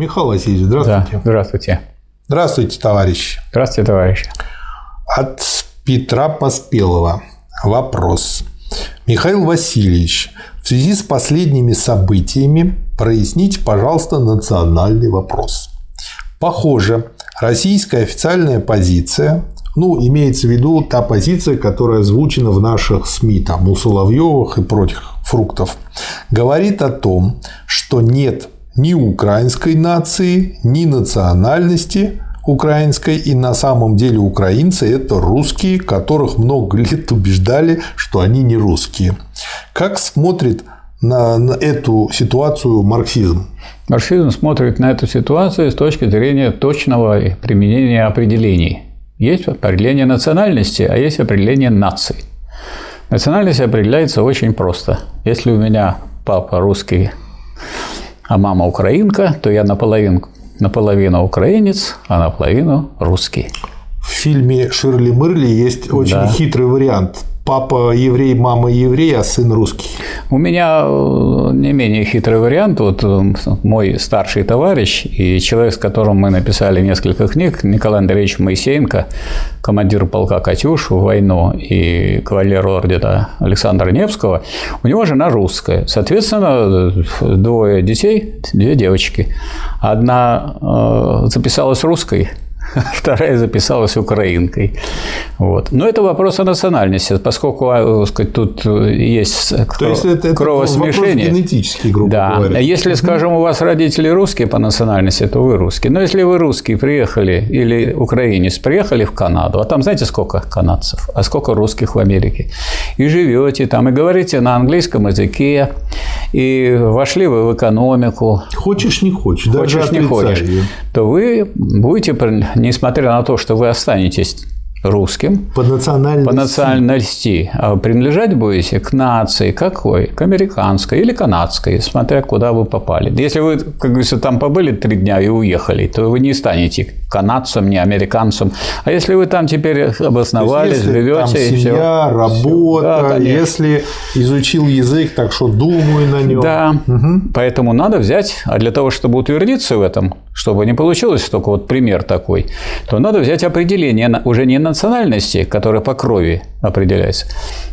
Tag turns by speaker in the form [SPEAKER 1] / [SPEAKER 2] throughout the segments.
[SPEAKER 1] Михаил Васильевич, здравствуйте.
[SPEAKER 2] Да, здравствуйте.
[SPEAKER 1] Здравствуйте, товарищи.
[SPEAKER 2] Здравствуйте, товарищи.
[SPEAKER 1] От Петра Поспелого вопрос. Михаил Васильевич, в связи с последними событиями проясните, пожалуйста, национальный вопрос. Похоже, российская официальная позиция, ну, имеется в виду та позиция, которая озвучена в наших СМИ, там, у Соловьевых и прочих фруктов, говорит о том, что нет ни украинской нации, ни национальности украинской, и на самом деле украинцы – это русские, которых много лет убеждали, что они не русские. Как смотрит на, на эту ситуацию марксизм?
[SPEAKER 2] Марксизм смотрит на эту ситуацию с точки зрения точного применения определений. Есть определение национальности, а есть определение нации. Национальность определяется очень просто. Если у меня папа русский, а мама украинка, то я наполовину, наполовину украинец, а наполовину русский.
[SPEAKER 1] В фильме Ширли Мырли есть очень да. хитрый вариант папа еврей, мама еврей, а сын русский.
[SPEAKER 2] У меня э, не менее хитрый вариант. Вот э, мой старший товарищ и человек, с которым мы написали несколько книг, Николай Андреевич Моисеенко, командир полка «Катюш» в войну и кавалер ордена Александра Невского, у него жена русская. Соответственно, двое детей, две девочки. Одна э, записалась русской, вторая записалась украинкой. Вот. Но это вопрос о национальности, поскольку а, сказать, тут есть, То есть это, кровосмешение.
[SPEAKER 1] Это генетический, грубо
[SPEAKER 2] да.
[SPEAKER 1] говоря.
[SPEAKER 2] Если, скажем, у вас родители русские по национальности, то вы русские. Но если вы русские приехали, или украинец приехали в Канаду, а там знаете, сколько канадцев, а сколько русских в Америке, и живете там, и говорите на английском языке, и вошли вы в экономику.
[SPEAKER 1] Хочешь, не хочешь,
[SPEAKER 2] хочешь, не хочешь, то вы будете несмотря на то, что вы останетесь русским.
[SPEAKER 1] По национальности.
[SPEAKER 2] По национальности. А принадлежать будете к нации какой? К американской или канадской, смотря куда вы попали. Если вы, как говорится, там побыли три дня и уехали, то вы не станете канадцем, не американцем. А если вы там теперь обосновались,
[SPEAKER 1] есть,
[SPEAKER 2] живете там
[SPEAKER 1] семья,
[SPEAKER 2] и все,
[SPEAKER 1] работа, да, если изучил язык, так что думаю на нем.
[SPEAKER 2] Да, угу. поэтому надо взять, а для того, чтобы утвердиться в этом, чтобы не получилось только вот пример такой, то надо взять определение уже не национальности, которое по крови определяется,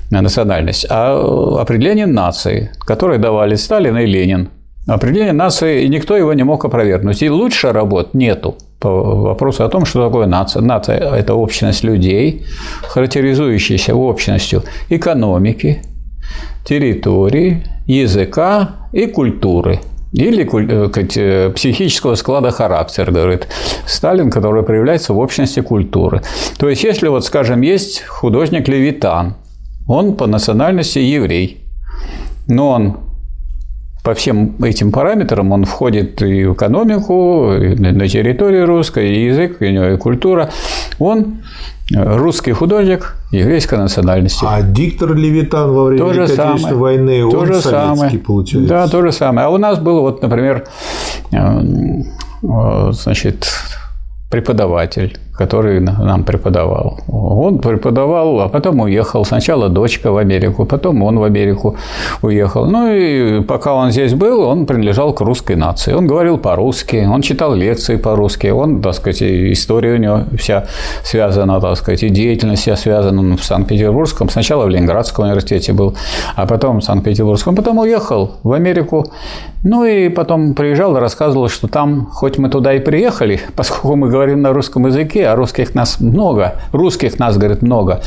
[SPEAKER 2] национальность, а определение нации, которое давали Сталин и Ленин. Определение нации, и никто его не мог опровергнуть. И лучше работ нету по вопросу о том, что такое нация. Нация – это общность людей, характеризующаяся общностью экономики, территории, языка и культуры – или э, психического склада характера, говорит Сталин, который проявляется в общности культуры. То есть, если вот, скажем, есть художник Левитан, он по национальности еврей, но он по всем этим параметрам он входит и в экономику, и на территории русской, и язык, и у него и культура. Он русский художник еврейской национальности.
[SPEAKER 1] А диктор Левитан во время
[SPEAKER 2] то Отечественной
[SPEAKER 1] войны,
[SPEAKER 2] то
[SPEAKER 1] он
[SPEAKER 2] же
[SPEAKER 1] советский,
[SPEAKER 2] самое.
[SPEAKER 1] получается?
[SPEAKER 2] Да, то же самое. А у нас был, вот, например, э, значит, преподаватель, который нам преподавал. Он преподавал, а потом уехал. Сначала дочка в Америку, потом он в Америку уехал. Ну и пока он здесь был, он принадлежал к русской нации. Он говорил по-русски, он читал лекции по-русски, он, так сказать, история у него вся связана, так сказать, и деятельность вся связана в Санкт-Петербургском. Сначала в Ленинградском университете был, а потом в Санкт-Петербургском. Потом уехал в Америку. Ну и потом приезжал и рассказывал, что там, хоть мы туда и приехали, поскольку мы говорим на русском языке, а русских нас много, русских нас, говорит, много,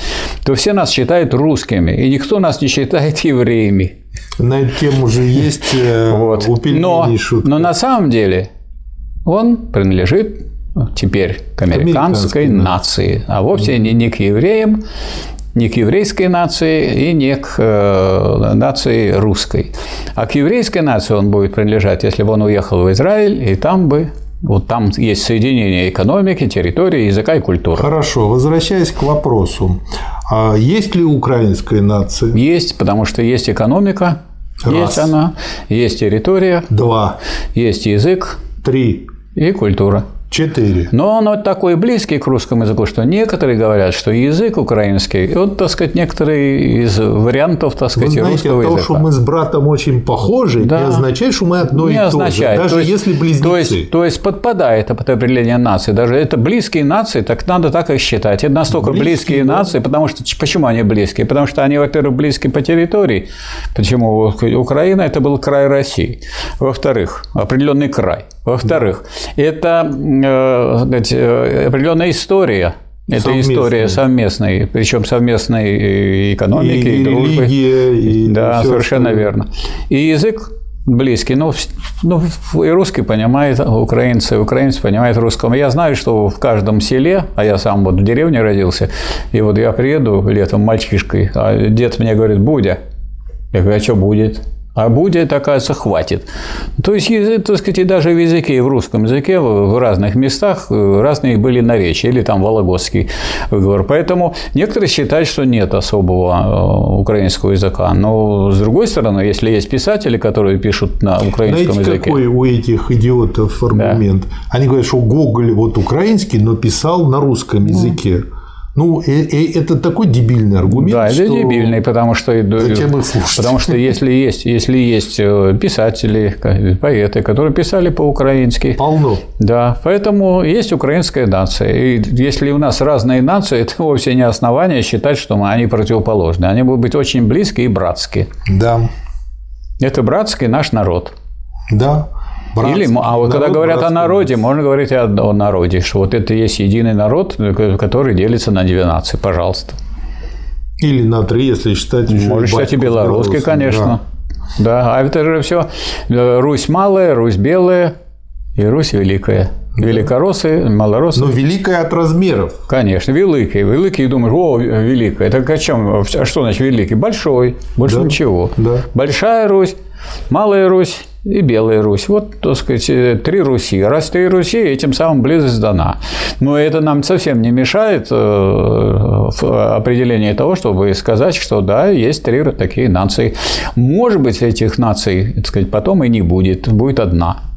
[SPEAKER 2] то все нас считают русскими, и никто нас не считает евреями.
[SPEAKER 1] На эту тему же есть э, вот. у
[SPEAKER 2] но, но на самом деле он принадлежит теперь к американской, американской нации, а вовсе не, не к евреям, не к еврейской нации и не к э, нации русской. А к еврейской нации он будет принадлежать, если бы он уехал в Израиль, и там бы вот там есть соединение экономики, территории, языка и культуры.
[SPEAKER 1] Хорошо. Возвращаясь к вопросу. А есть ли украинская нация?
[SPEAKER 2] Есть, потому что есть экономика, Раз. есть она, есть территория.
[SPEAKER 1] Два.
[SPEAKER 2] Есть язык.
[SPEAKER 1] Три.
[SPEAKER 2] И культура.
[SPEAKER 1] Четыре.
[SPEAKER 2] Но он вот такой близкий к русскому языку, что некоторые говорят, что язык украинский, вот, так сказать, некоторые из вариантов, так сказать,
[SPEAKER 1] Вы знаете,
[SPEAKER 2] русского
[SPEAKER 1] то,
[SPEAKER 2] языка.
[SPEAKER 1] что мы с братом очень похожи,
[SPEAKER 2] Да.
[SPEAKER 1] не означает, что мы одно
[SPEAKER 2] не
[SPEAKER 1] и то
[SPEAKER 2] означает.
[SPEAKER 1] же, даже
[SPEAKER 2] то есть,
[SPEAKER 1] если близнецы.
[SPEAKER 2] То есть, то есть подпадает под определение нации. Даже это близкие нации, так надо так и считать. Это настолько
[SPEAKER 1] Близкие,
[SPEAKER 2] близкие,
[SPEAKER 1] да.
[SPEAKER 2] нации, потому что почему они близкие? Потому что они, во-первых, близки по территории. Почему Украина это был край России. Во-вторых, определенный край. Во-вторых, это э, э, определенная история. Это
[SPEAKER 1] Совместная.
[SPEAKER 2] история совместной, причем совместной и экономики, и,
[SPEAKER 1] и
[SPEAKER 2] дружбы.
[SPEAKER 1] и
[SPEAKER 2] Да,
[SPEAKER 1] всё
[SPEAKER 2] совершенно
[SPEAKER 1] остальное.
[SPEAKER 2] верно. И язык близкий. Ну, ну, и русский понимает украинцы, и украинцы понимают русского. Я знаю, что в каждом селе, а я сам вот в деревне родился, и вот я приеду летом мальчишкой, а дед мне говорит, Будя. Я говорю, а что будет? А Будя, это, оказывается, хватит. То есть, язык, так сказать, и даже в языке, и в русском языке в разных местах э, разные были наречия, или там вологодский выговор. Поэтому некоторые считают, что нет особого э, украинского языка. Но, с другой стороны, если есть писатели, которые пишут на украинском
[SPEAKER 1] Знаете,
[SPEAKER 2] языке,
[SPEAKER 1] какой у этих идиотов аргумент? Они говорят, что Гоголь вот украинский, но писал на русском языке. Ну, э- э- это такой дебильный аргумент.
[SPEAKER 2] Да, это дебильный, потому что
[SPEAKER 1] Зачем их слушать?
[SPEAKER 2] Потому что если есть, если есть э, писатели, поэты, которые писали по-украински,
[SPEAKER 1] Полно.
[SPEAKER 2] да, поэтому есть украинская нация. И если у нас разные нации, это вовсе не основание считать, что мы, они противоположны. Они будут быть очень близкие и братские.
[SPEAKER 1] Да.
[SPEAKER 2] Это братский наш народ.
[SPEAKER 1] Да.
[SPEAKER 2] Или,
[SPEAKER 1] Братский
[SPEAKER 2] а вот когда говорят о народе,
[SPEAKER 1] народ.
[SPEAKER 2] можно говорить о, о народе, что вот это есть единый народ, который делится на две нации. Пожалуйста.
[SPEAKER 1] Или на три, если считать еще
[SPEAKER 2] Можно считать и белорусский, конечно. Да. а это же все Русь малая, Русь белая и Русь великая. Великоросы,
[SPEAKER 1] да.
[SPEAKER 2] малоросы.
[SPEAKER 1] Но великая от размеров.
[SPEAKER 2] Конечно, великий. Великий, думаешь, о, великая. Это о чем? А что значит великий? Большой. Больше
[SPEAKER 1] Да.
[SPEAKER 2] ничего.
[SPEAKER 1] Да.
[SPEAKER 2] Большая Русь, Малая Русь и Белая Русь. Вот, так сказать, э, три Руси. Раз три Руси, этим самым близость дана. Но это нам совсем не мешает э, в определении того, чтобы сказать, что да, есть три такие нации. Может быть, этих наций, так сказать, потом и не будет. Будет одна.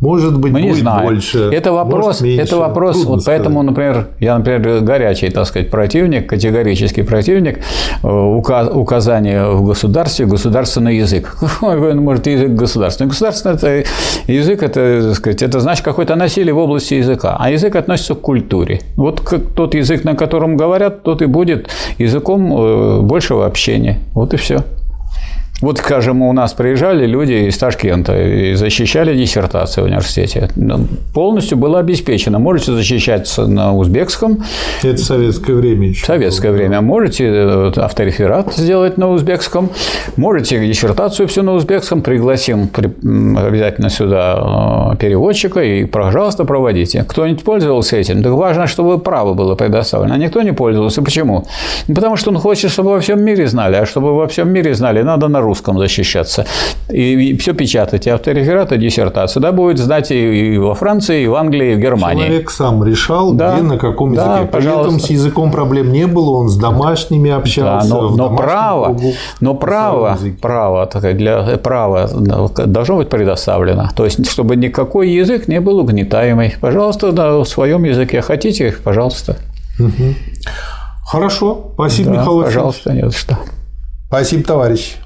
[SPEAKER 1] Может быть,
[SPEAKER 2] не
[SPEAKER 1] будет
[SPEAKER 2] знаем.
[SPEAKER 1] больше.
[SPEAKER 2] Это вопрос,
[SPEAKER 1] может, меньше.
[SPEAKER 2] это вопрос.
[SPEAKER 1] Трудно
[SPEAKER 2] Вот поэтому,
[SPEAKER 1] сказать.
[SPEAKER 2] например, я, например, горячий, так сказать, противник, категорический противник э, ука- указания в государстве государственный язык. Ну, Может, язык государственный. Государственный это язык, это, так сказать, это значит какое-то насилие в области языка. А язык относится к культуре. Вот как тот язык, на котором говорят, тот и будет языком э, большего общения. Вот и все. Вот, скажем, у нас приезжали люди из Ташкента и защищали диссертацию в университете. Полностью было обеспечено. Можете защищаться на узбекском
[SPEAKER 1] Это советское время еще.
[SPEAKER 2] советское время, можете э, автореферат сделать на узбекском, можете диссертацию все на узбекском, пригласим обязательно сюда э, переводчика и, пожалуйста, проводите. Кто-нибудь пользовался этим? Так важно, чтобы право было предоставлено. А никто не пользовался. Почему? Ну, Потому что он хочет, чтобы во всем мире знали. А чтобы во всем мире знали, надо на русском защищаться. И, все печатать. И автореферат, и диссертацию. Да, будет знать и, и во Франции, и в Англии, и в Германии.
[SPEAKER 1] Человек сам решал,
[SPEAKER 2] Да.
[SPEAKER 1] где, на каком
[SPEAKER 2] Да,
[SPEAKER 1] языке. При этом
[SPEAKER 2] пожалуйста.
[SPEAKER 1] с языком проблем не было, он с домашними
[SPEAKER 2] Да,
[SPEAKER 1] общался.
[SPEAKER 2] но,
[SPEAKER 1] в
[SPEAKER 2] но
[SPEAKER 1] домашнем
[SPEAKER 2] право,
[SPEAKER 1] кругу
[SPEAKER 2] но право, право, для право должно быть предоставлено. То есть, чтобы никакой язык не был угнетаемый. Пожалуйста, на своем языке хотите, пожалуйста.
[SPEAKER 1] Хорошо. Спасибо,
[SPEAKER 2] Да,
[SPEAKER 1] Михаил Васильевич.
[SPEAKER 2] пожалуйста, не за что.
[SPEAKER 1] Спасибо, товарищ.